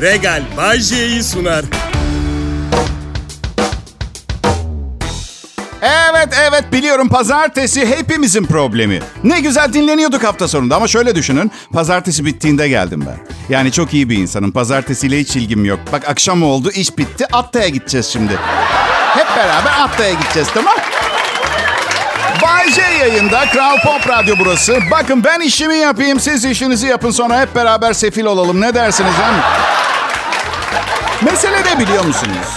Regal Bajje'yi sunar. Evet evet biliyorum pazartesi hepimizin problemi. Ne güzel dinleniyorduk hafta sonunda ama şöyle düşünün. Pazartesi bittiğinde geldim ben. Yani çok iyi bir insanım. Pazartesiyle hiç ilgim yok. Bak akşam oldu iş bitti Atta'ya gideceğiz şimdi. Hep beraber Atta'ya gideceğiz tamam Bay J yayında Kral Pop Radyo burası. Bakın ben işimi yapayım siz işinizi yapın sonra hep beraber sefil olalım. Ne dersiniz hem? Mesele ne biliyor musunuz?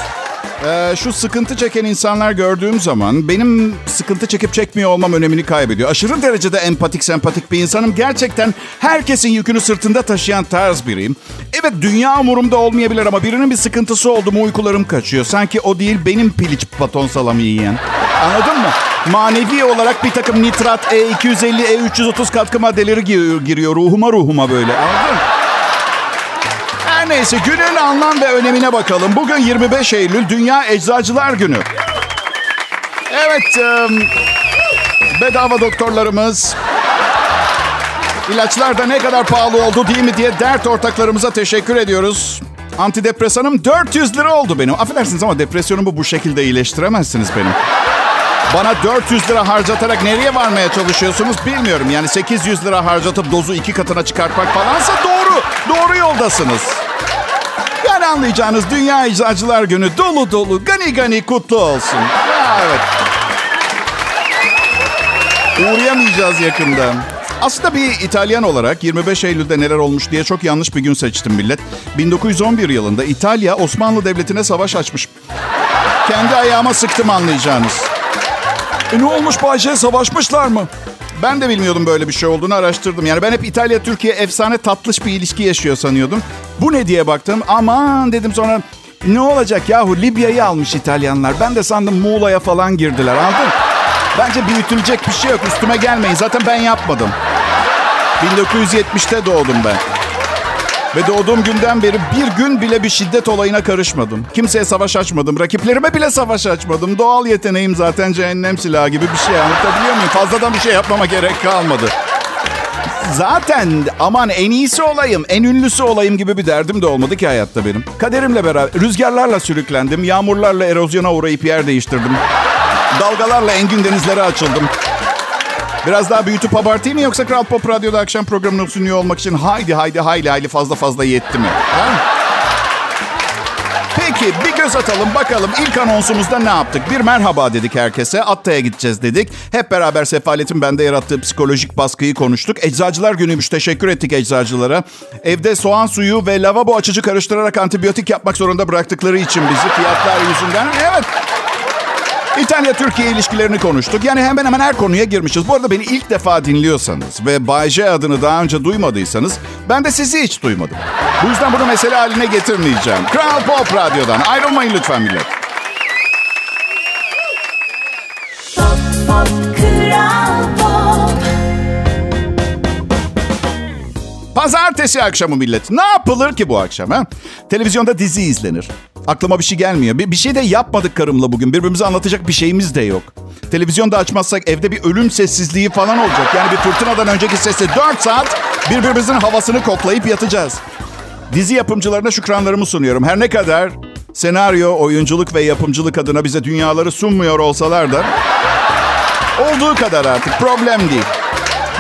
Ee, şu sıkıntı çeken insanlar gördüğüm zaman benim sıkıntı çekip çekmiyor olmam önemini kaybediyor. Aşırı derecede empatik, sempatik bir insanım. Gerçekten herkesin yükünü sırtında taşıyan tarz biriyim. Evet dünya umurumda olmayabilir ama birinin bir sıkıntısı oldu mu uykularım kaçıyor. Sanki o değil benim piliç paton salamı yiyen. Anladın mı? Manevi olarak bir takım nitrat, E250, E330 katkı maddeleri giriyor, giriyor ruhuma ruhuma böyle. Anladın mı? Neyse günün anlam ve önemine bakalım. Bugün 25 Eylül Dünya Eczacılar Günü. Evet, bedava doktorlarımız, ilaçlar da ne kadar pahalı oldu değil mi diye dert ortaklarımıza teşekkür ediyoruz. Antidepresanım 400 lira oldu benim. Affedersiniz ama depresyonumu bu şekilde iyileştiremezsiniz benim. Bana 400 lira harcatarak nereye varmaya çalışıyorsunuz bilmiyorum. Yani 800 lira harcatıp dozu iki katına çıkartmak falansa doğru. Doğru yoldasınız. Yani anlayacağınız Dünya Eczacılar Günü dolu dolu, gani gani kutlu olsun. Evet. Uğrayamayacağız yakında. Aslında bir İtalyan olarak 25 Eylül'de neler olmuş diye çok yanlış bir gün seçtim millet. 1911 yılında İtalya Osmanlı Devleti'ne savaş açmış. Kendi ayağıma sıktım anlayacağınız. E ne olmuş Bayce savaşmışlar mı? Ben de bilmiyordum böyle bir şey olduğunu araştırdım. Yani ben hep İtalya-Türkiye efsane tatlış bir ilişki yaşıyor sanıyordum. Bu ne diye baktım. Aman dedim sonra ne olacak yahu Libya'yı almış İtalyanlar. Ben de sandım Muğla'ya falan girdiler anladın Bence büyütülecek bir şey yok. Üstüme gelmeyin. Zaten ben yapmadım. 1970'te doğdum ben. Ve doğduğum günden beri bir gün bile bir şiddet olayına karışmadım. Kimseye savaş açmadım. Rakiplerime bile savaş açmadım. Doğal yeteneğim zaten cehennem silahı gibi bir şey. Anlatabiliyor muyum? Fazladan bir şey yapmama gerek kalmadı. Zaten aman en iyisi olayım, en ünlüsü olayım gibi bir derdim de olmadı ki hayatta benim. Kaderimle beraber rüzgarlarla sürüklendim, yağmurlarla erozyona uğrayıp yer değiştirdim. Dalgalarla engin denizlere açıldım. Biraz daha büyütüp abartayım mı yoksa Kral Pop Radyo'da akşam programını sunuyor olmak için haydi haydi hayli hayli fazla fazla yetti mi? Ha? Peki bir göz atalım bakalım ilk anonsumuzda ne yaptık? Bir merhaba dedik herkese. Atta'ya gideceğiz dedik. Hep beraber sefaletin bende yarattığı psikolojik baskıyı konuştuk. Eczacılar günüymüş. Teşekkür ettik eczacılara. Evde soğan suyu ve lavabo açıcı karıştırarak antibiyotik yapmak zorunda bıraktıkları için bizi fiyatlar yüzünden. Evet İtalya-Türkiye ilişkilerini konuştuk. Yani hemen hemen her konuya girmişiz. Bu arada beni ilk defa dinliyorsanız ve Bay J adını daha önce duymadıysanız ben de sizi hiç duymadım. Bu yüzden bunu mesele haline getirmeyeceğim. Kral Pop Radyo'dan ayrılmayın lütfen millet. Pop, pop, Pazartesi akşamı millet. Ne yapılır ki bu akşam ha? Televizyonda dizi izlenir. Aklıma bir şey gelmiyor. Bir, bir şey de yapmadık karımla bugün. Birbirimize anlatacak bir şeyimiz de yok. Televizyonda açmazsak evde bir ölüm sessizliği falan olacak. Yani bir fırtınadan önceki sesi 4 saat birbirimizin havasını koklayıp yatacağız. Dizi yapımcılarına şükranlarımı sunuyorum. Her ne kadar senaryo, oyunculuk ve yapımcılık adına bize dünyaları sunmuyor olsalar da olduğu kadar artık problem değil.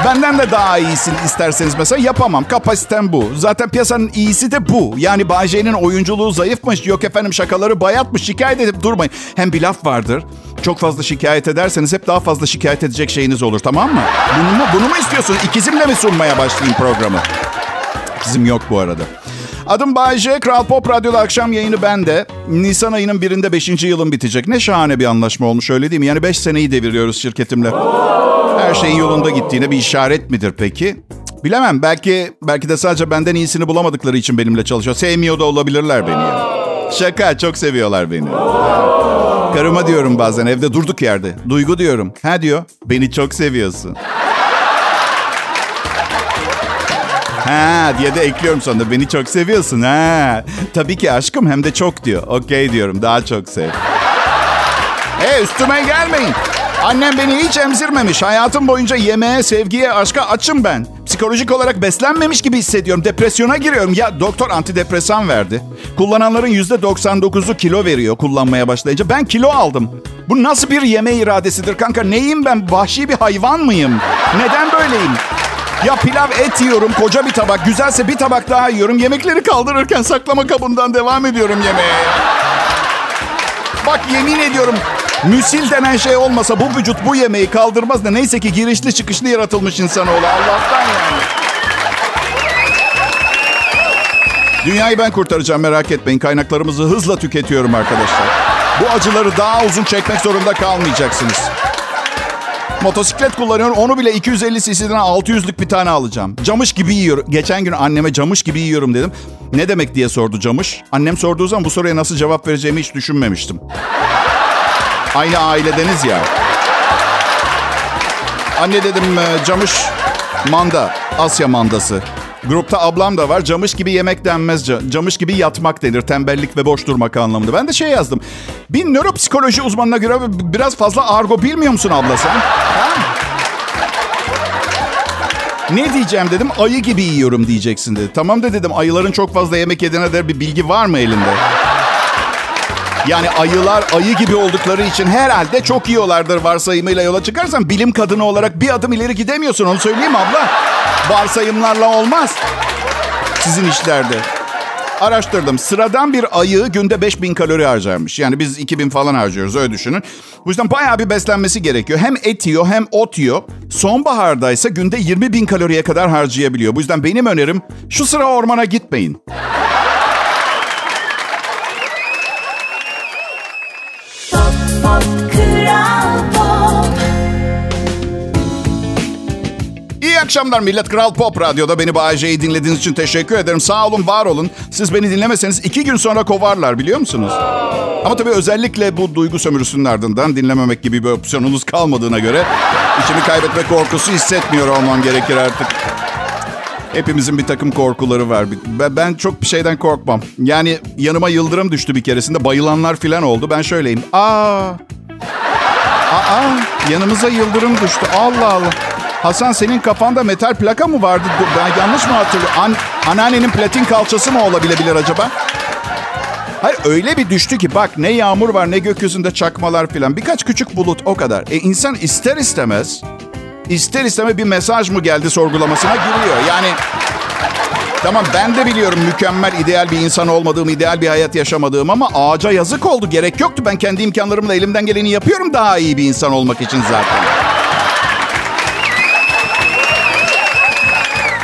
Benden de daha iyisini isterseniz mesela yapamam. Kapasitem bu. Zaten piyasanın iyisi de bu. Yani Bayce'nin oyunculuğu zayıfmış. Yok efendim şakaları bayatmış. Şikayet edip durmayın. Hem bir laf vardır. Çok fazla şikayet ederseniz hep daha fazla şikayet edecek şeyiniz olur tamam mı? Bunu mu, bunu mu istiyorsun? İkizimle mi sunmaya başlayayım programı? İkizim yok bu arada. Adım Bayce. Kral Pop Radyo'da akşam yayını bende. Nisan ayının birinde 5. yılım bitecek. Ne şahane bir anlaşma olmuş öyle değil mi? Yani 5 seneyi deviriyoruz şirketimle. Her şeyin yolunda gittiğine bir işaret midir peki? Bilemem. Belki belki de sadece benden iyisini bulamadıkları için benimle çalışıyor. Sevmiyor da olabilirler beni. Ya. Şaka. Çok seviyorlar beni. Karıma diyorum bazen evde durduk yerde. Duygu diyorum. Ha diyor. Beni çok seviyorsun. Ha diye de ekliyorum sonra. Beni çok seviyorsun ha. Tabii ki aşkım hem de çok diyor. Okey diyorum. Daha çok sev. Hey üstüme gelmeyin. Annem beni hiç emzirmemiş. Hayatım boyunca yemeğe, sevgiye, aşka açım ben. Psikolojik olarak beslenmemiş gibi hissediyorum. Depresyona giriyorum. Ya doktor antidepresan verdi. Kullananların %99'u kilo veriyor kullanmaya başlayınca. Ben kilo aldım. Bu nasıl bir yeme iradesidir kanka? Neyim ben? Vahşi bir hayvan mıyım? Neden böyleyim? Ya pilav et yiyorum koca bir tabak. Güzelse bir tabak daha yiyorum. Yemekleri kaldırırken saklama kabından devam ediyorum yemeğe. Bak yemin ediyorum müsil denen şey olmasa bu vücut bu yemeği kaldırmaz da neyse ki girişli çıkışlı yaratılmış insanoğlu. Allah'tan yani. Dünyayı ben kurtaracağım merak etmeyin. Kaynaklarımızı hızla tüketiyorum arkadaşlar. Bu acıları daha uzun çekmek zorunda kalmayacaksınız. Motosiklet kullanıyorum. Onu bile 250 cc'den 600'lük bir tane alacağım. Camış gibi yiyorum. Geçen gün anneme camış gibi yiyorum dedim. Ne demek diye sordu camış. Annem sorduğu zaman bu soruya nasıl cevap vereceğimi hiç düşünmemiştim. Aynı ailedeniz ya. Anne dedim e, camış manda. Asya mandası. Grupta ablam da var. Camış gibi yemek denmez. Camış gibi yatmak denir. Tembellik ve boş durmak anlamında. Ben de şey yazdım. Bir nöropsikoloji uzmanına göre biraz fazla argo bilmiyor musun abla sen? Ha? Ne diyeceğim dedim. Ayı gibi yiyorum diyeceksin dedi. Tamam da dedim. Ayıların çok fazla yemek yediğine dair bir bilgi var mı elinde? Yani ayılar ayı gibi oldukları için herhalde çok yiyorlardır varsayımıyla yola çıkarsan bilim kadını olarak bir adım ileri gidemiyorsun onu söyleyeyim abla. Varsayımlarla olmaz. Sizin işlerde. Araştırdım. Sıradan bir ayı günde 5000 kalori harcarmış. Yani biz 2000 falan harcıyoruz öyle düşünün. Bu yüzden bayağı bir beslenmesi gerekiyor. Hem et yiyor hem ot yiyor. Sonbaharda ise günde 20 bin kaloriye kadar harcayabiliyor. Bu yüzden benim önerim şu sıra ormana gitmeyin. İyi akşamlar millet. Kral Pop Radyo'da beni Bayece'yi dinlediğiniz için teşekkür ederim. Sağ olun, var olun. Siz beni dinlemeseniz iki gün sonra kovarlar biliyor musunuz? Ama tabii özellikle bu duygu sömürüsünün ardından dinlememek gibi bir opsiyonunuz kalmadığına göre... ...içimi kaybetme korkusu hissetmiyor olmam gerekir artık. Hepimizin bir takım korkuları var. Ben çok bir şeyden korkmam. Yani yanıma yıldırım düştü bir keresinde. Bayılanlar falan oldu. Ben şöyleyim. Aa, aa, yanımıza yıldırım düştü. Allah Allah. Hasan senin kafanda metal plaka mı vardı? Ben yanlış mı hatırlıyorum? An anneannenin platin kalçası mı olabilebilir acaba? Hayır öyle bir düştü ki bak ne yağmur var ne gökyüzünde çakmalar filan. Birkaç küçük bulut o kadar. E insan ister istemez ister isteme bir mesaj mı geldi sorgulamasına giriyor. Yani tamam ben de biliyorum mükemmel, ideal bir insan olmadığım, ideal bir hayat yaşamadığım ama ağaca yazık oldu. Gerek yoktu. Ben kendi imkanlarımla elimden geleni yapıyorum daha iyi bir insan olmak için zaten.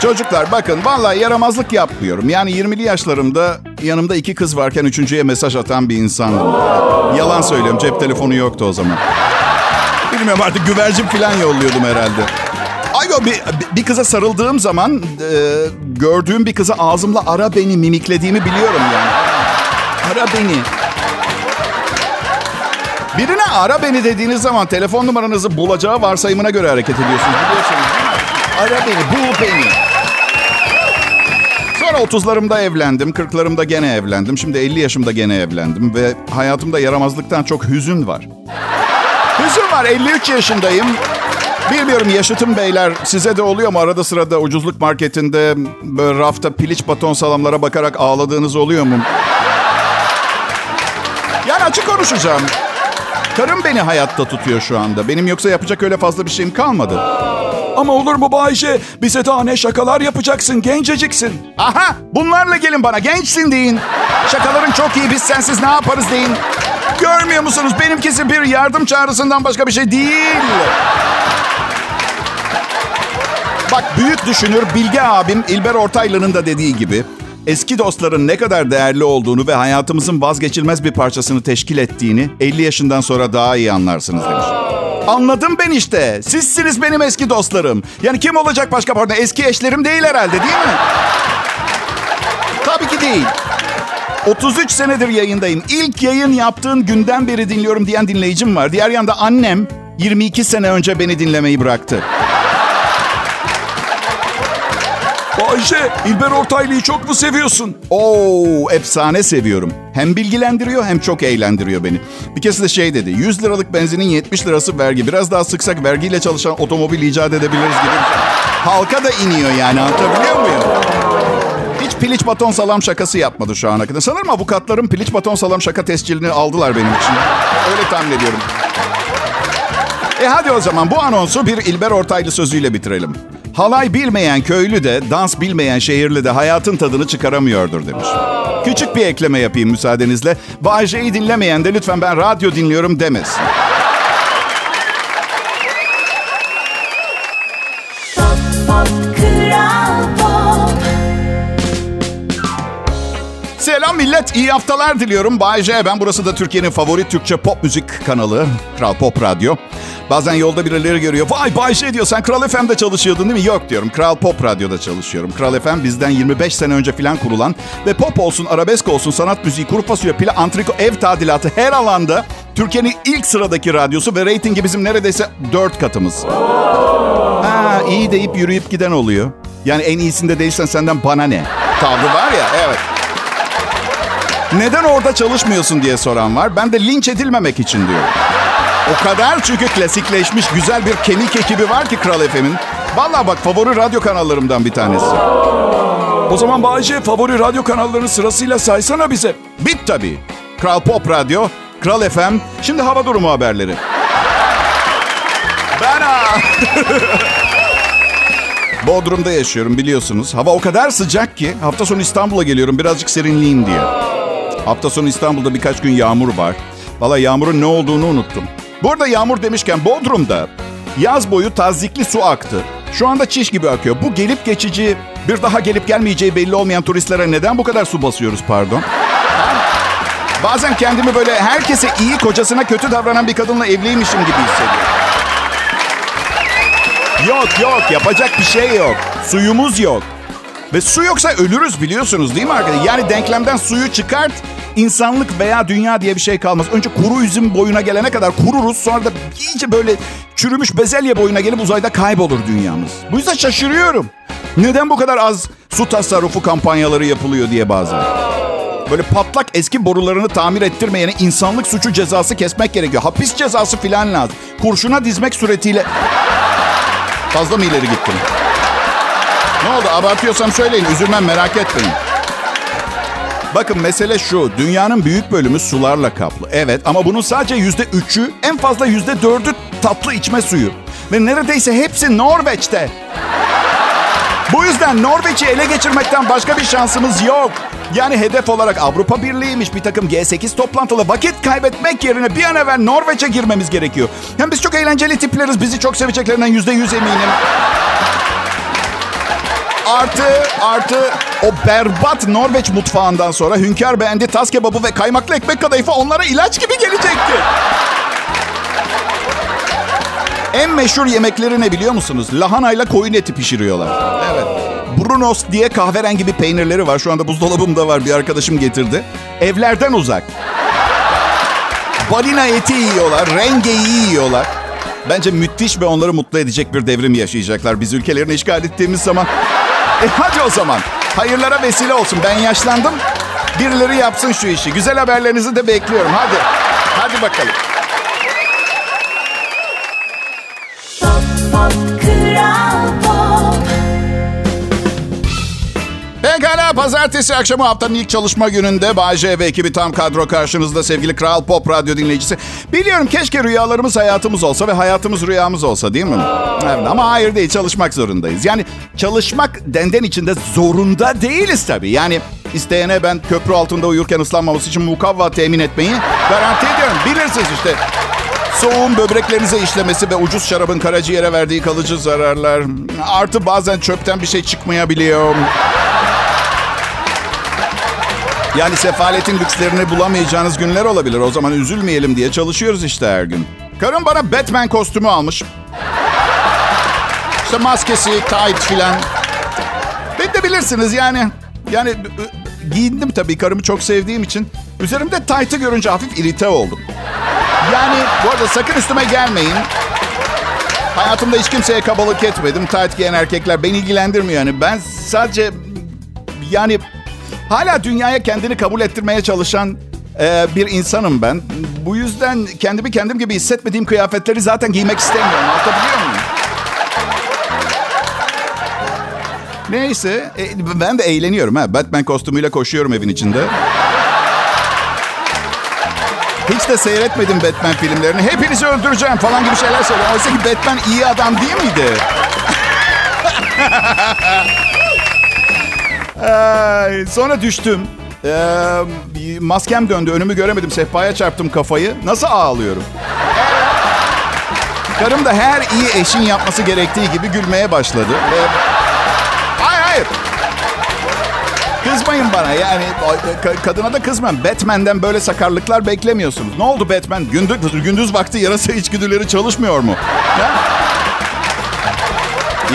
Çocuklar bakın vallahi yaramazlık yapmıyorum. Yani 20'li yaşlarımda yanımda iki kız varken üçüncüye mesaj atan bir insandım. Yalan söylüyorum cep telefonu yoktu o zaman. Bilmiyorum artık güvercin falan yolluyordum herhalde. Ay bir, bir kıza sarıldığım zaman e, gördüğüm bir kıza ağzımla ara beni mimiklediğimi biliyorum yani. Ara beni. Birine ara beni dediğiniz zaman telefon numaranızı bulacağı varsayımına göre hareket ediyorsunuz biliyorsunuz? Ara beni, bul beni. Sonra 30'larımda evlendim, 40'larımda gene evlendim. Şimdi 50 yaşımda gene evlendim ve hayatımda yaramazlıktan çok hüzün var. Hüzün var, 53 yaşındayım. Bilmiyorum yaşıtım beyler size de oluyor mu arada sırada ucuzluk marketinde böyle rafta piliç baton salamlara bakarak ağladığınız oluyor mu? Yani açık konuşacağım. Karım beni hayatta tutuyor şu anda. Benim yoksa yapacak öyle fazla bir şeyim kalmadı. Ama olur mu Bayşe? Bize daha ne şakalar yapacaksın, genceciksin. Aha, bunlarla gelin bana, gençsin deyin. Şakaların çok iyi, biz sensiz ne yaparız deyin. Görmüyor musunuz? Benimkisi bir yardım çağrısından başka bir şey değil. Bak büyük düşünür Bilge abim İlber Ortaylı'nın da dediği gibi eski dostların ne kadar değerli olduğunu ve hayatımızın vazgeçilmez bir parçasını teşkil ettiğini 50 yaşından sonra daha iyi anlarsınız demiş. Anladım ben işte. Sizsiniz benim eski dostlarım. Yani kim olacak başka pardon eski eşlerim değil herhalde değil mi? Tabii ki değil. 33 senedir yayındayım. İlk yayın yaptığın günden beri dinliyorum diyen dinleyicim var. Diğer yanda annem 22 sene önce beni dinlemeyi bıraktı. Ayşe, İlber Ortaylı'yı çok mu seviyorsun? Oo, efsane seviyorum. Hem bilgilendiriyor hem çok eğlendiriyor beni. Bir kez de şey dedi. 100 liralık benzinin 70 lirası vergi. Biraz daha sıksak vergiyle çalışan otomobil icat edebiliriz gibi. Halka da iniyor yani anlatabiliyor muyum? Hiç piliç baton salam şakası yapmadı şu ana kadar. Sanırım avukatlarım piliç baton salam şaka tescilini aldılar benim için. Öyle tahmin ediyorum. E hadi o zaman bu anonsu bir İlber Ortaylı sözüyle bitirelim. Halay bilmeyen köylü de, dans bilmeyen şehirli de hayatın tadını çıkaramıyordur demiş. Küçük bir ekleme yapayım müsaadenizle. Bağcay'ı dinlemeyen de lütfen ben radyo dinliyorum demesin. Selam millet, iyi haftalar diliyorum. Bay ben burası da Türkiye'nin favori Türkçe pop müzik kanalı, Kral Pop Radyo. Bazen yolda birileri görüyor. Vay Bay diyor, sen Kral FM'de çalışıyordun değil mi? Yok diyorum, Kral Pop Radyo'da çalışıyorum. Kral FM bizden 25 sene önce falan kurulan ve pop olsun, arabesk olsun, sanat müziği, kuru fasulye, pila, antriko, ev tadilatı her alanda Türkiye'nin ilk sıradaki radyosu ve reytingi bizim neredeyse 4 katımız. Ha, iyi deyip yürüyüp giden oluyor. Yani en iyisinde değilsen senden bana ne? Tavrı var ya, evet. Neden orada çalışmıyorsun diye soran var. Ben de linç edilmemek için diyorum. O kadar çünkü klasikleşmiş güzel bir kemik ekibi var ki Kral FM'in. Valla bak favori radyo kanallarımdan bir tanesi. O zaman Bayce favori radyo kanallarını sırasıyla saysana bize. Bit tabii. Kral Pop Radyo, Kral FM, şimdi hava durumu haberleri. Ben Bodrum'da yaşıyorum biliyorsunuz. Hava o kadar sıcak ki hafta sonu İstanbul'a geliyorum birazcık serinleyeyim diye. Hafta sonu İstanbul'da birkaç gün yağmur var. Valla yağmurun ne olduğunu unuttum. Bu arada yağmur demişken Bodrum'da yaz boyu tazikli su aktı. Şu anda çiş gibi akıyor. Bu gelip geçici, bir daha gelip gelmeyeceği belli olmayan turistlere neden bu kadar su basıyoruz pardon? Bazen kendimi böyle herkese iyi, kocasına kötü davranan bir kadınla evliymişim gibi hissediyorum. Yok yok, yapacak bir şey yok. Suyumuz yok. Ve su yoksa ölürüz biliyorsunuz değil mi arkadaşlar? Yani denklemden suyu çıkart, insanlık veya dünya diye bir şey kalmaz. Önce kuru üzüm boyuna gelene kadar kururuz. Sonra da iyice böyle çürümüş bezelye boyuna gelip uzayda kaybolur dünyamız. Bu yüzden şaşırıyorum. Neden bu kadar az su tasarrufu kampanyaları yapılıyor diye bazen. Böyle patlak eski borularını tamir ettirmeyene insanlık suçu cezası kesmek gerekiyor. Hapis cezası filan lazım. Kurşuna dizmek suretiyle... Fazla mı ileri gittim? Ne oldu abartıyorsam söyleyin üzülmem merak etmeyin. Bakın mesele şu. Dünyanın büyük bölümü sularla kaplı. Evet ama bunun sadece yüzde üçü en fazla yüzde dördü tatlı içme suyu. Ve neredeyse hepsi Norveç'te. Bu yüzden Norveç'i ele geçirmekten başka bir şansımız yok. Yani hedef olarak Avrupa Birliği'ymiş bir takım G8 toplantılı vakit kaybetmek yerine bir an evvel Norveç'e girmemiz gerekiyor. Hem biz çok eğlenceli tipleriz. Bizi çok seveceklerinden yüzde yüz eminim. Artı, artı o berbat Norveç mutfağından sonra hünkâr beğendi tas kebabı ve kaymaklı ekmek kadayıfı onlara ilaç gibi gelecekti. En meşhur yemekleri ne biliyor musunuz? Lahanayla koyun eti pişiriyorlar. Evet. Brunos diye kahverengi bir peynirleri var. Şu anda buzdolabımda var. Bir arkadaşım getirdi. Evlerden uzak. Balina eti yiyorlar. Rengeyi yiyorlar. Bence müthiş ve onları mutlu edecek bir devrim yaşayacaklar. Biz ülkelerini işgal ettiğimiz zaman. E hadi o zaman. Hayırlara vesile olsun. Ben yaşlandım. Birileri yapsın şu işi. Güzel haberlerinizi de bekliyorum. Hadi. Hadi bakalım. Pekala pazartesi akşamı haftanın ilk çalışma gününde Bay J ve ekibi tam kadro karşınızda sevgili Kral Pop Radyo dinleyicisi. Biliyorum keşke rüyalarımız hayatımız olsa ve hayatımız rüyamız olsa değil mi? Evet, ama hayır değil çalışmak zorundayız. Yani çalışmak denden içinde zorunda değiliz tabii. Yani isteyene ben köprü altında uyurken ıslanmaması için mukavva temin etmeyi garanti ediyorum. Bilirsiniz işte Soğuğun böbreklerinize işlemesi ve ucuz şarabın karaciğere verdiği kalıcı zararlar. Artı bazen çöpten bir şey çıkmayabiliyor. Yani sefaletin lükslerini bulamayacağınız günler olabilir. O zaman üzülmeyelim diye çalışıyoruz işte her gün. Karım bana Batman kostümü almış. İşte maskesi, tight filan. Ben de bilirsiniz yani. Yani giyindim tabii karımı çok sevdiğim için. Üzerimde tight'ı görünce hafif irite oldum. Yani bu arada sakın üstüme gelmeyin. Hayatımda hiç kimseye kabalık etmedim. Tight giyen erkekler beni ilgilendirmiyor yani. Ben sadece yani hala dünyaya kendini kabul ettirmeye çalışan e, bir insanım ben. Bu yüzden kendimi kendim gibi hissetmediğim kıyafetleri zaten giymek istemiyorum. Anlatabiliyor muyum? Neyse e, ben de eğleniyorum ha. Batman kostümüyle koşuyorum evin içinde. Hiç de seyretmedim Batman filmlerini. Hepinizi öldüreceğim falan gibi şeyler söylüyor. Oysa ki Batman iyi adam değil miydi? Sonra düştüm. Ee, maskem döndü. Önümü göremedim. Sehpaya çarptım kafayı. Nasıl ağlıyorum? Karım da her iyi eşin yapması gerektiği gibi gülmeye başladı. Ve... Hayır hayır. Kızmayın bana yani kadına da kızmam. Batman'den böyle sakarlıklar beklemiyorsunuz. Ne oldu Batman? Gündüz, gündüz vakti yarasa içgüdüleri çalışmıyor mu? Ya?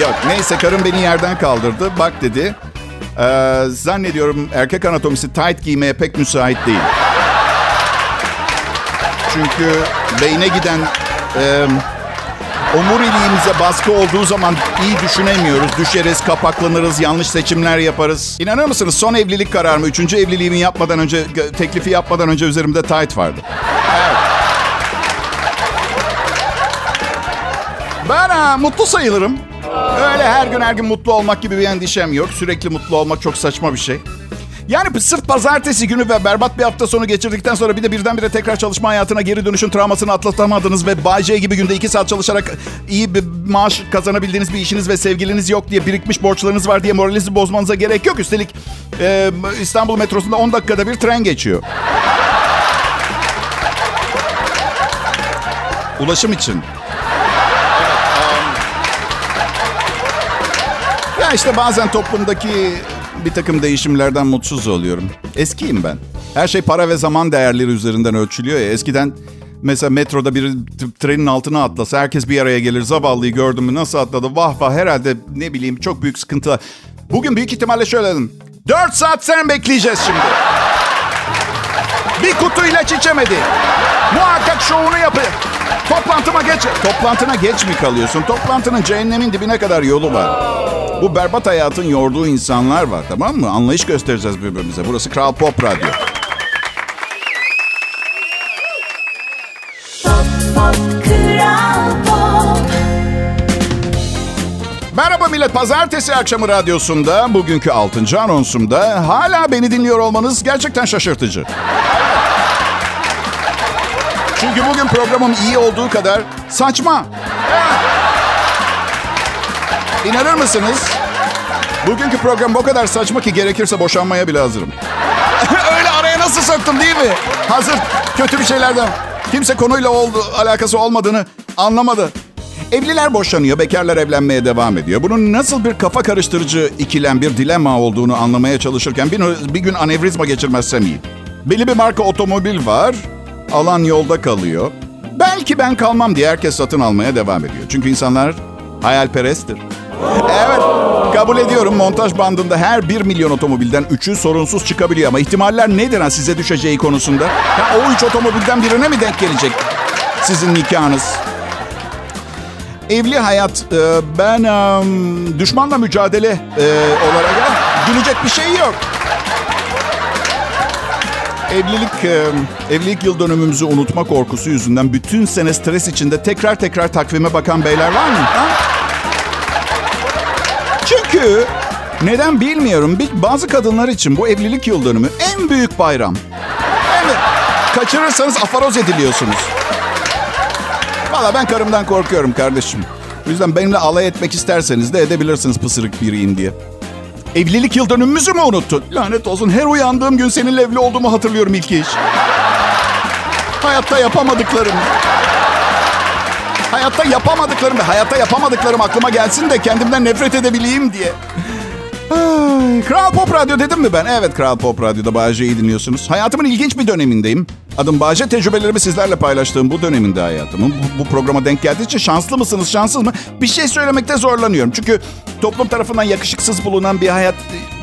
Yok neyse karım beni yerden kaldırdı. Bak dedi. Ee, zannediyorum erkek anatomisi tight giymeye pek müsait değil. Çünkü beyne giden e, omuriliğimize baskı olduğu zaman iyi düşünemiyoruz. Düşeriz, kapaklanırız, yanlış seçimler yaparız. İnanır mısınız son evlilik kararımı, üçüncü evliliğimi yapmadan önce, teklifi yapmadan önce üzerimde tight vardı. Evet. Ben ha, mutlu sayılırım. Öyle her gün her gün mutlu olmak gibi bir endişem yok. Sürekli mutlu olmak çok saçma bir şey. Yani sırf pazartesi günü ve berbat bir hafta sonu geçirdikten sonra bir de birdenbire tekrar çalışma hayatına geri dönüşün travmasını atlatamadınız ve Bay J gibi günde iki saat çalışarak iyi bir maaş kazanabildiğiniz bir işiniz ve sevgiliniz yok diye birikmiş borçlarınız var diye moralinizi bozmanıza gerek yok. Üstelik e, İstanbul metrosunda 10 dakikada bir tren geçiyor. Ulaşım için. Ya işte bazen toplumdaki bir takım değişimlerden mutsuz oluyorum. Eskiyim ben. Her şey para ve zaman değerleri üzerinden ölçülüyor ya. Eskiden mesela metroda bir trenin altına atlasa herkes bir araya gelir. Zavallıyı gördüm mü nasıl atladı vah vah herhalde ne bileyim çok büyük sıkıntılar. Bugün büyük ihtimalle şöyle dedim. Dört saat sen bekleyeceğiz şimdi. Bir kutu ilaç içemedi. Muhakkak şovunu yapıyor. Toplantıma geç. Toplantına geç mi kalıyorsun? Toplantının cehennemin dibine kadar yolu var. Bu berbat hayatın yorduğu insanlar var tamam mı? Anlayış göstereceğiz birbirimize. Burası Kral Pop Radyo. Merhaba millet. Pazartesi akşamı radyosunda bugünkü 6. anonsumda hala beni dinliyor olmanız gerçekten şaşırtıcı. Çünkü bugün programım iyi olduğu kadar saçma. İnanır mısınız? Bugünkü program o kadar saçma ki gerekirse boşanmaya bile hazırım. Öyle araya nasıl soktum değil mi? Hazır kötü bir şeylerden. Kimse konuyla oldu, alakası olmadığını anlamadı. Evliler boşanıyor, bekarlar evlenmeye devam ediyor. Bunun nasıl bir kafa karıştırıcı ikilem, bir dilema olduğunu anlamaya çalışırken bir, bir gün anevrizma geçirmezsem iyi. Belli bir marka otomobil var, alan yolda kalıyor. Belki ben kalmam diye herkes satın almaya devam ediyor. Çünkü insanlar hayalperesttir. Evet, kabul ediyorum montaj bandında her 1 milyon otomobilden 3'ü sorunsuz çıkabiliyor. Ama ihtimaller nedir ha size düşeceği konusunda? Ha, o 3 otomobilden birine mi denk gelecek sizin nikahınız? Evli hayat, e, ben düşmanla mücadele e, olarak gülecek bir şey yok. Evlilik e, evlilik yıl dönümümüzü unutma korkusu yüzünden bütün sene stres içinde tekrar tekrar takvime bakan beyler var mı? Ha? Çünkü neden bilmiyorum. Bazı kadınlar için bu evlilik yıl dönümü en büyük bayram. Evet. Kaçırırsanız afaroz ediliyorsunuz. Valla ben karımdan korkuyorum kardeşim. O yüzden benimle alay etmek isterseniz de edebilirsiniz pısırık biriyim diye. Evlilik yıl dönümümüzü mü unuttun? Lanet olsun her uyandığım gün seninle evli olduğumu hatırlıyorum ilk iş. Hayatta yapamadıklarım. Hayatta yapamadıklarım ve hayatta yapamadıklarım aklıma gelsin de kendimden nefret edebileyim diye. Ay, Kral Pop Radyo dedim mi ben? Evet Kral Pop Radyo'da Bağcay'ı dinliyorsunuz. Hayatımın ilginç bir dönemindeyim. Adım Bağcay tecrübelerimi sizlerle paylaştığım bu döneminde hayatımın. Bu, bu programa denk geldiği için şanslı mısınız, şanssız mı? Bir şey söylemekte zorlanıyorum. Çünkü toplum tarafından yakışıksız bulunan bir hayat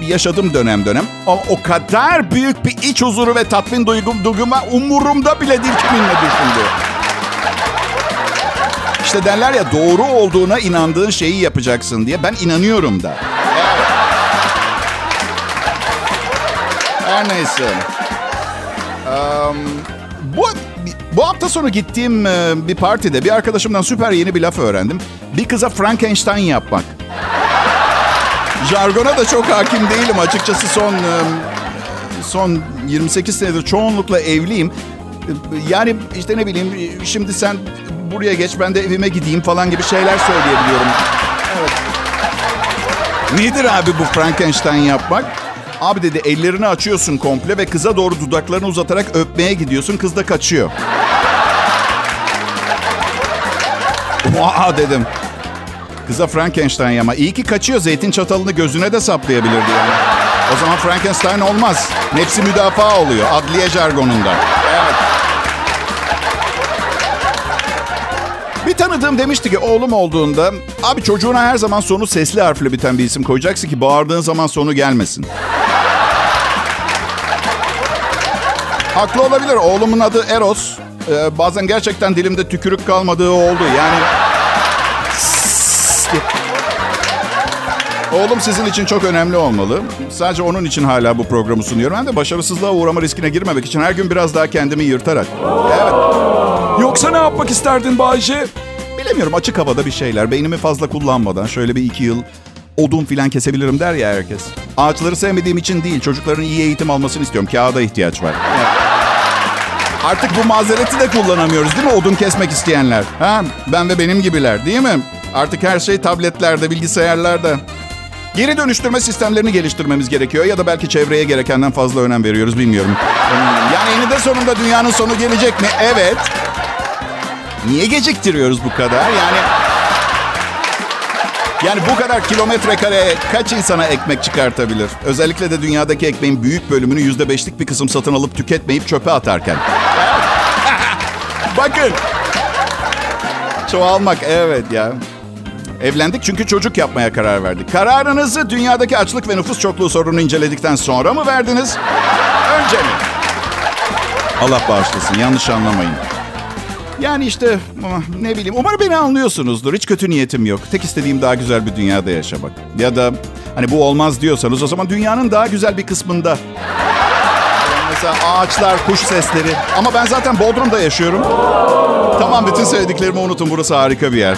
yaşadım dönem dönem. Ama o kadar büyük bir iç huzuru ve tatmin duygum, duyguma umurumda bile değil kimin ne düşündüğü. İşte derler ya doğru olduğuna inandığın şeyi yapacaksın diye. Ben inanıyorum da. Her neyse. Um, bu bu hafta sonu gittiğim bir partide bir arkadaşımdan süper yeni bir laf öğrendim. Bir kıza Frankenstein yapmak. Jargona da çok hakim değilim açıkçası son son 28 senedir çoğunlukla evliyim. Yani işte ne bileyim şimdi sen buraya geç ben de evime gideyim falan gibi şeyler söyleyebiliyorum. Evet. Nedir abi bu Frankenstein yapmak? Abi dedi ellerini açıyorsun komple ve kıza doğru dudaklarını uzatarak öpmeye gidiyorsun. Kız da kaçıyor. Vaa dedim. Kıza Frankenstein yama. İyi ki kaçıyor. Zeytin çatalını gözüne de saplayabilirdi yani. O zaman Frankenstein olmaz. Nefsi müdafaa oluyor. Adliye jargonunda. Evet. Bir tanıdığım demişti ki oğlum olduğunda abi çocuğuna her zaman sonu sesli harfle biten bir isim koyacaksın ki bağırdığın zaman sonu gelmesin. Haklı olabilir. Oğlumun adı Eros. Ee, bazen gerçekten dilimde tükürük kalmadığı oldu. Yani Oğlum sizin için çok önemli olmalı. Sadece onun için hala bu programı sunuyorum. Ben de başarısızlığa uğrama riskine girmemek için her gün biraz daha kendimi yırtarak. Evet. Yoksa ne yapmak isterdin Bayce? Bilemiyorum açık havada bir şeyler. Beynimi fazla kullanmadan şöyle bir iki yıl odun filan kesebilirim der ya herkes. Ağaçları sevmediğim için değil, çocukların iyi eğitim almasını istiyorum. Kağıda ihtiyaç var. Artık bu mazereti de kullanamıyoruz değil mi odun kesmek isteyenler? Ha? Ben ve benim gibiler değil mi? Artık her şey tabletlerde, bilgisayarlarda. Geri dönüştürme sistemlerini geliştirmemiz gerekiyor ya da belki çevreye gerekenden fazla önem veriyoruz bilmiyorum. Yani eninde sonunda dünyanın sonu gelecek mi? Evet. Niye geciktiriyoruz bu kadar? Yani yani bu kadar kilometre kare kaç insana ekmek çıkartabilir? Özellikle de dünyadaki ekmeğin büyük bölümünü yüzde beşlik bir kısım satın alıp tüketmeyip çöpe atarken. Bakın. Çoğalmak evet ya. Evlendik çünkü çocuk yapmaya karar verdik. Kararınızı dünyadaki açlık ve nüfus çokluğu sorununu inceledikten sonra mı verdiniz? Önce mi? Allah bağışlasın yanlış anlamayın. Yani işte ne bileyim umarım beni anlıyorsunuzdur. Hiç kötü niyetim yok. Tek istediğim daha güzel bir dünyada yaşamak. Ya da hani bu olmaz diyorsanız o zaman dünyanın daha güzel bir kısmında. Mesela ağaçlar, kuş sesleri. Ama ben zaten Bodrum'da yaşıyorum. Tamam bütün söylediklerimi unutun. Burası harika bir yer.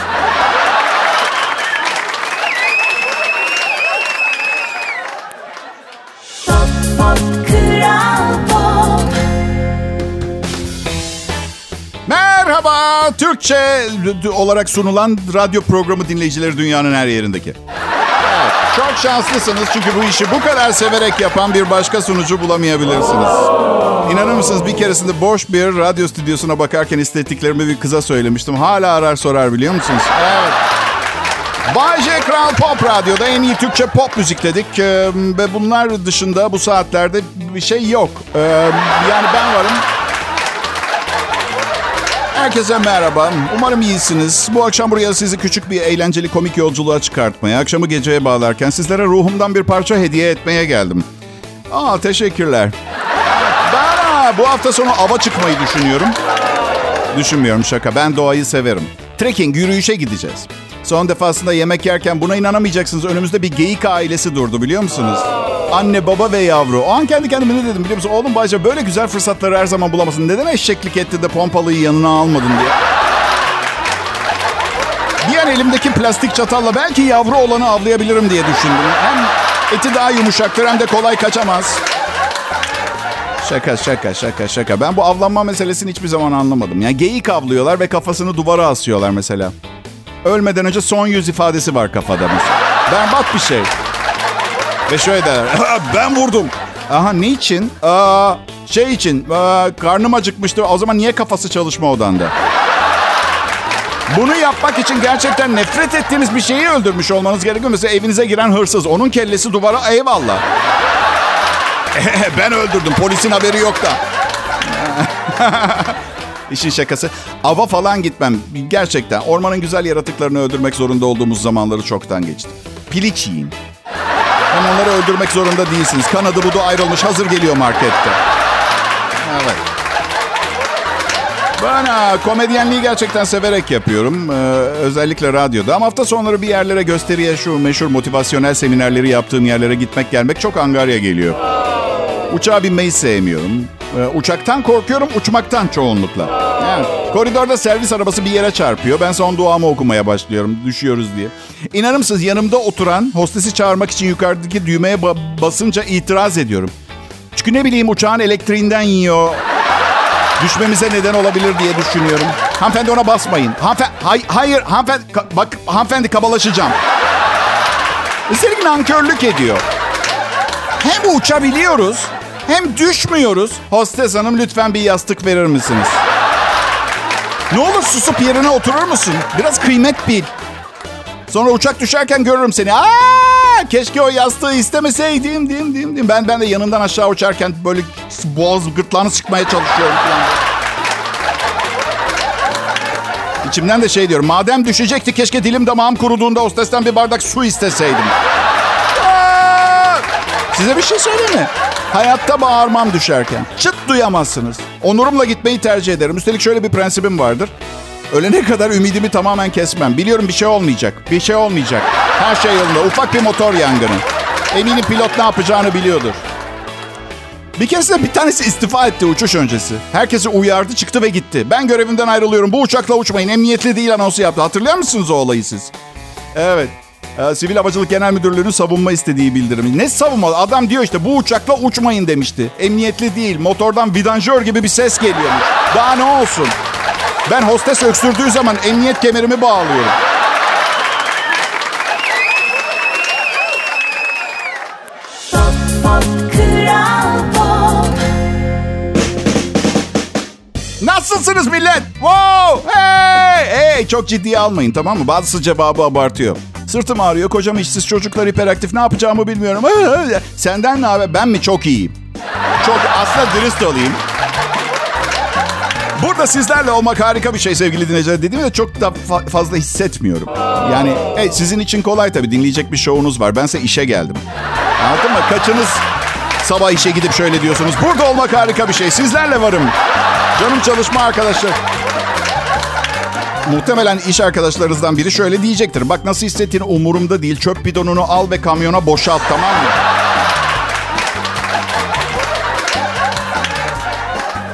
Merhaba, Türkçe olarak sunulan radyo programı dinleyicileri dünyanın her yerindeki. Evet, çok şanslısınız çünkü bu işi bu kadar severek yapan bir başka sunucu bulamayabilirsiniz. İnanır mısınız bir keresinde boş bir radyo stüdyosuna bakarken istettiklerimi bir kıza söylemiştim. Hala arar sorar biliyor musunuz? Evet. Bay J Kral Pop Radyo'da en iyi Türkçe pop müzik dedik. Ee, ve bunlar dışında bu saatlerde bir şey yok. Ee, yani ben varım. Herkese merhaba. Umarım iyisiniz. Bu akşam buraya sizi küçük bir eğlenceli komik yolculuğa çıkartmaya, akşamı geceye bağlarken sizlere ruhumdan bir parça hediye etmeye geldim. Aa teşekkürler. Ben bu hafta sonu ava çıkmayı düşünüyorum. Düşünmüyorum şaka. Ben doğayı severim. Trekking, yürüyüşe gideceğiz. Son defasında yemek yerken buna inanamayacaksınız. Önümüzde bir geyik ailesi durdu biliyor musunuz? Anne, baba ve yavru. O an kendi kendime ne dedim biliyor musun? Oğlum Bayca böyle güzel fırsatları her zaman bulamazsın. Neden eşeklik etti de pompalıyı yanına almadın diye. Bir an elimdeki plastik çatalla belki yavru olanı avlayabilirim diye düşündüm. Hem eti daha yumuşaktır hem de kolay kaçamaz. Şaka şaka şaka şaka. Ben bu avlanma meselesini hiçbir zaman anlamadım. Yani geyik avlıyorlar ve kafasını duvara asıyorlar mesela. Ölmeden önce son yüz ifadesi var kafada mesela. Berbat bir şey. Ve şöyle derler. ben vurdum. Aha ne için? Aa, şey için. Aa, karnım acıkmıştı. O zaman niye kafası çalışma odanda? Bunu yapmak için gerçekten nefret ettiğiniz bir şeyi öldürmüş olmanız gerekiyor. Mesela evinize giren hırsız. Onun kellesi duvara eyvallah. ben öldürdüm. Polisin haberi yok da. İşin şakası. Ava falan gitmem. Gerçekten ormanın güzel yaratıklarını öldürmek zorunda olduğumuz zamanları çoktan geçti. Piliç yiyin. Hem onları öldürmek zorunda değilsiniz. Kanadı budu ayrılmış hazır geliyor markette. Evet. Ben ha, komedyenliği gerçekten severek yapıyorum. Ee, özellikle radyoda. Ama hafta sonları bir yerlere gösteriye şu meşhur motivasyonel seminerleri yaptığım yerlere gitmek gelmek çok angarya geliyor. Uçağa binmeyi sevmiyorum. Ee, uçaktan korkuyorum, uçmaktan çoğunlukla. Yani, koridorda servis arabası bir yere çarpıyor. Ben son duamı okumaya başlıyorum, düşüyoruz diye. İnanır mısınız yanımda oturan hostesi çağırmak için yukarıdaki düğmeye ba- basınca itiraz ediyorum. Çünkü ne bileyim uçağın elektriğinden yiyor. Düşmemize neden olabilir diye düşünüyorum. Hanımefendi ona basmayın. Hanımefendi, hay, hayır hanımefendi, ka- bak hanımefendi kabalaşacağım. Üstelik nankörlük ediyor. Hem uçabiliyoruz hem düşmüyoruz. Hostes hanım lütfen bir yastık verir misiniz? Ne olur susup yerine oturur musun? Biraz kıymet bil. Sonra uçak düşerken görürüm seni. Aa, keşke o yastığı istemeseydim. Dim, dim, dim. Ben ben de yanından aşağı uçarken böyle boğaz gırtlağını sıkmaya çalışıyorum falan. İçimden de şey diyorum. Madem düşecekti keşke dilim damağım kuruduğunda hostesten bir bardak su isteseydim. Aa! Size bir şey söyleyeyim mi? Hayatta bağırmam düşerken. Çıt duyamazsınız. Onurumla gitmeyi tercih ederim. Üstelik şöyle bir prensibim vardır. Ölene kadar ümidimi tamamen kesmem. Biliyorum bir şey olmayacak. Bir şey olmayacak. Her şey yolunda. Ufak bir motor yangını. Eminim pilot ne yapacağını biliyordur. Bir keresinde bir tanesi istifa etti uçuş öncesi. Herkesi uyardı, çıktı ve gitti. Ben görevimden ayrılıyorum. Bu uçakla uçmayın. Emniyetli değil anonsu yaptı. Hatırlıyor musunuz o olayı siz? Evet. Ee, Sivil Havacılık Genel Müdürlüğü'nün savunma istediği bildirimi. Ne savunma? Adam diyor işte bu uçakla uçmayın demişti. Emniyetli değil. Motordan vidanjör gibi bir ses geliyormuş. Daha ne olsun? Ben hostes öksürdüğü zaman emniyet kemerimi bağlıyorum. Pop pop kral pop Nasılsınız millet? Wow! Hey! Hey! Çok ciddiye almayın tamam mı? Bazısı cevabı abartıyor. Sırtım ağrıyor, kocam işsiz, çocuklar hiperaktif. Ne yapacağımı bilmiyorum. Senden ne haber? Ben mi? Çok iyiyim. Çok aslında dürüst olayım. Burada sizlerle olmak harika bir şey sevgili dinleyiciler. Dediğim de çok da fa- fazla hissetmiyorum. Yani hey, sizin için kolay tabii. Dinleyecek bir şovunuz var. Bense işe geldim. Anladın mı? Kaçınız sabah işe gidip şöyle diyorsunuz. Burada olmak harika bir şey. Sizlerle varım. Canım çalışma arkadaşlar. Muhtemelen iş arkadaşlarınızdan biri şöyle diyecektir. Bak nasıl hissettiğini umurumda değil. Çöp bidonunu al ve kamyona boşalt tamam mı?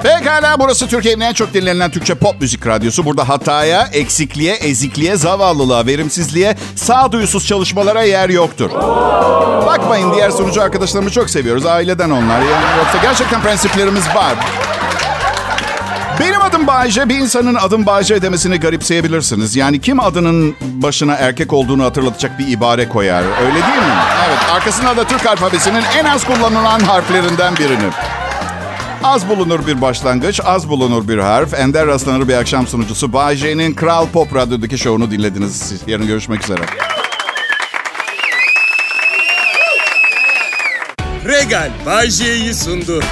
Pekala burası Türkiye'nin en çok dinlenen Türkçe pop müzik radyosu. Burada hataya, eksikliğe, ezikliğe, zavallılığa, verimsizliğe, sağduyusuz çalışmalara yer yoktur. Bakmayın diğer sunucu arkadaşlarımı çok seviyoruz. Aileden onlar. Yani yoksa gerçekten prensiplerimiz var. Adım Bayce. Bir insanın adım Bayce demesini garipseyebilirsiniz. Yani kim adının başına erkek olduğunu hatırlatacak bir ibare koyar. Öyle değil mi? Evet. Arkasında da Türk alfabesinin en az kullanılan harflerinden birini. Az bulunur bir başlangıç, az bulunur bir harf. Ender rastlanır bir akşam sunucusu. Bay J'nin Kral Pop Radyo'daki şovunu dinlediniz. Siz. Yarın görüşmek üzere. Regal Bay J'yi sundu.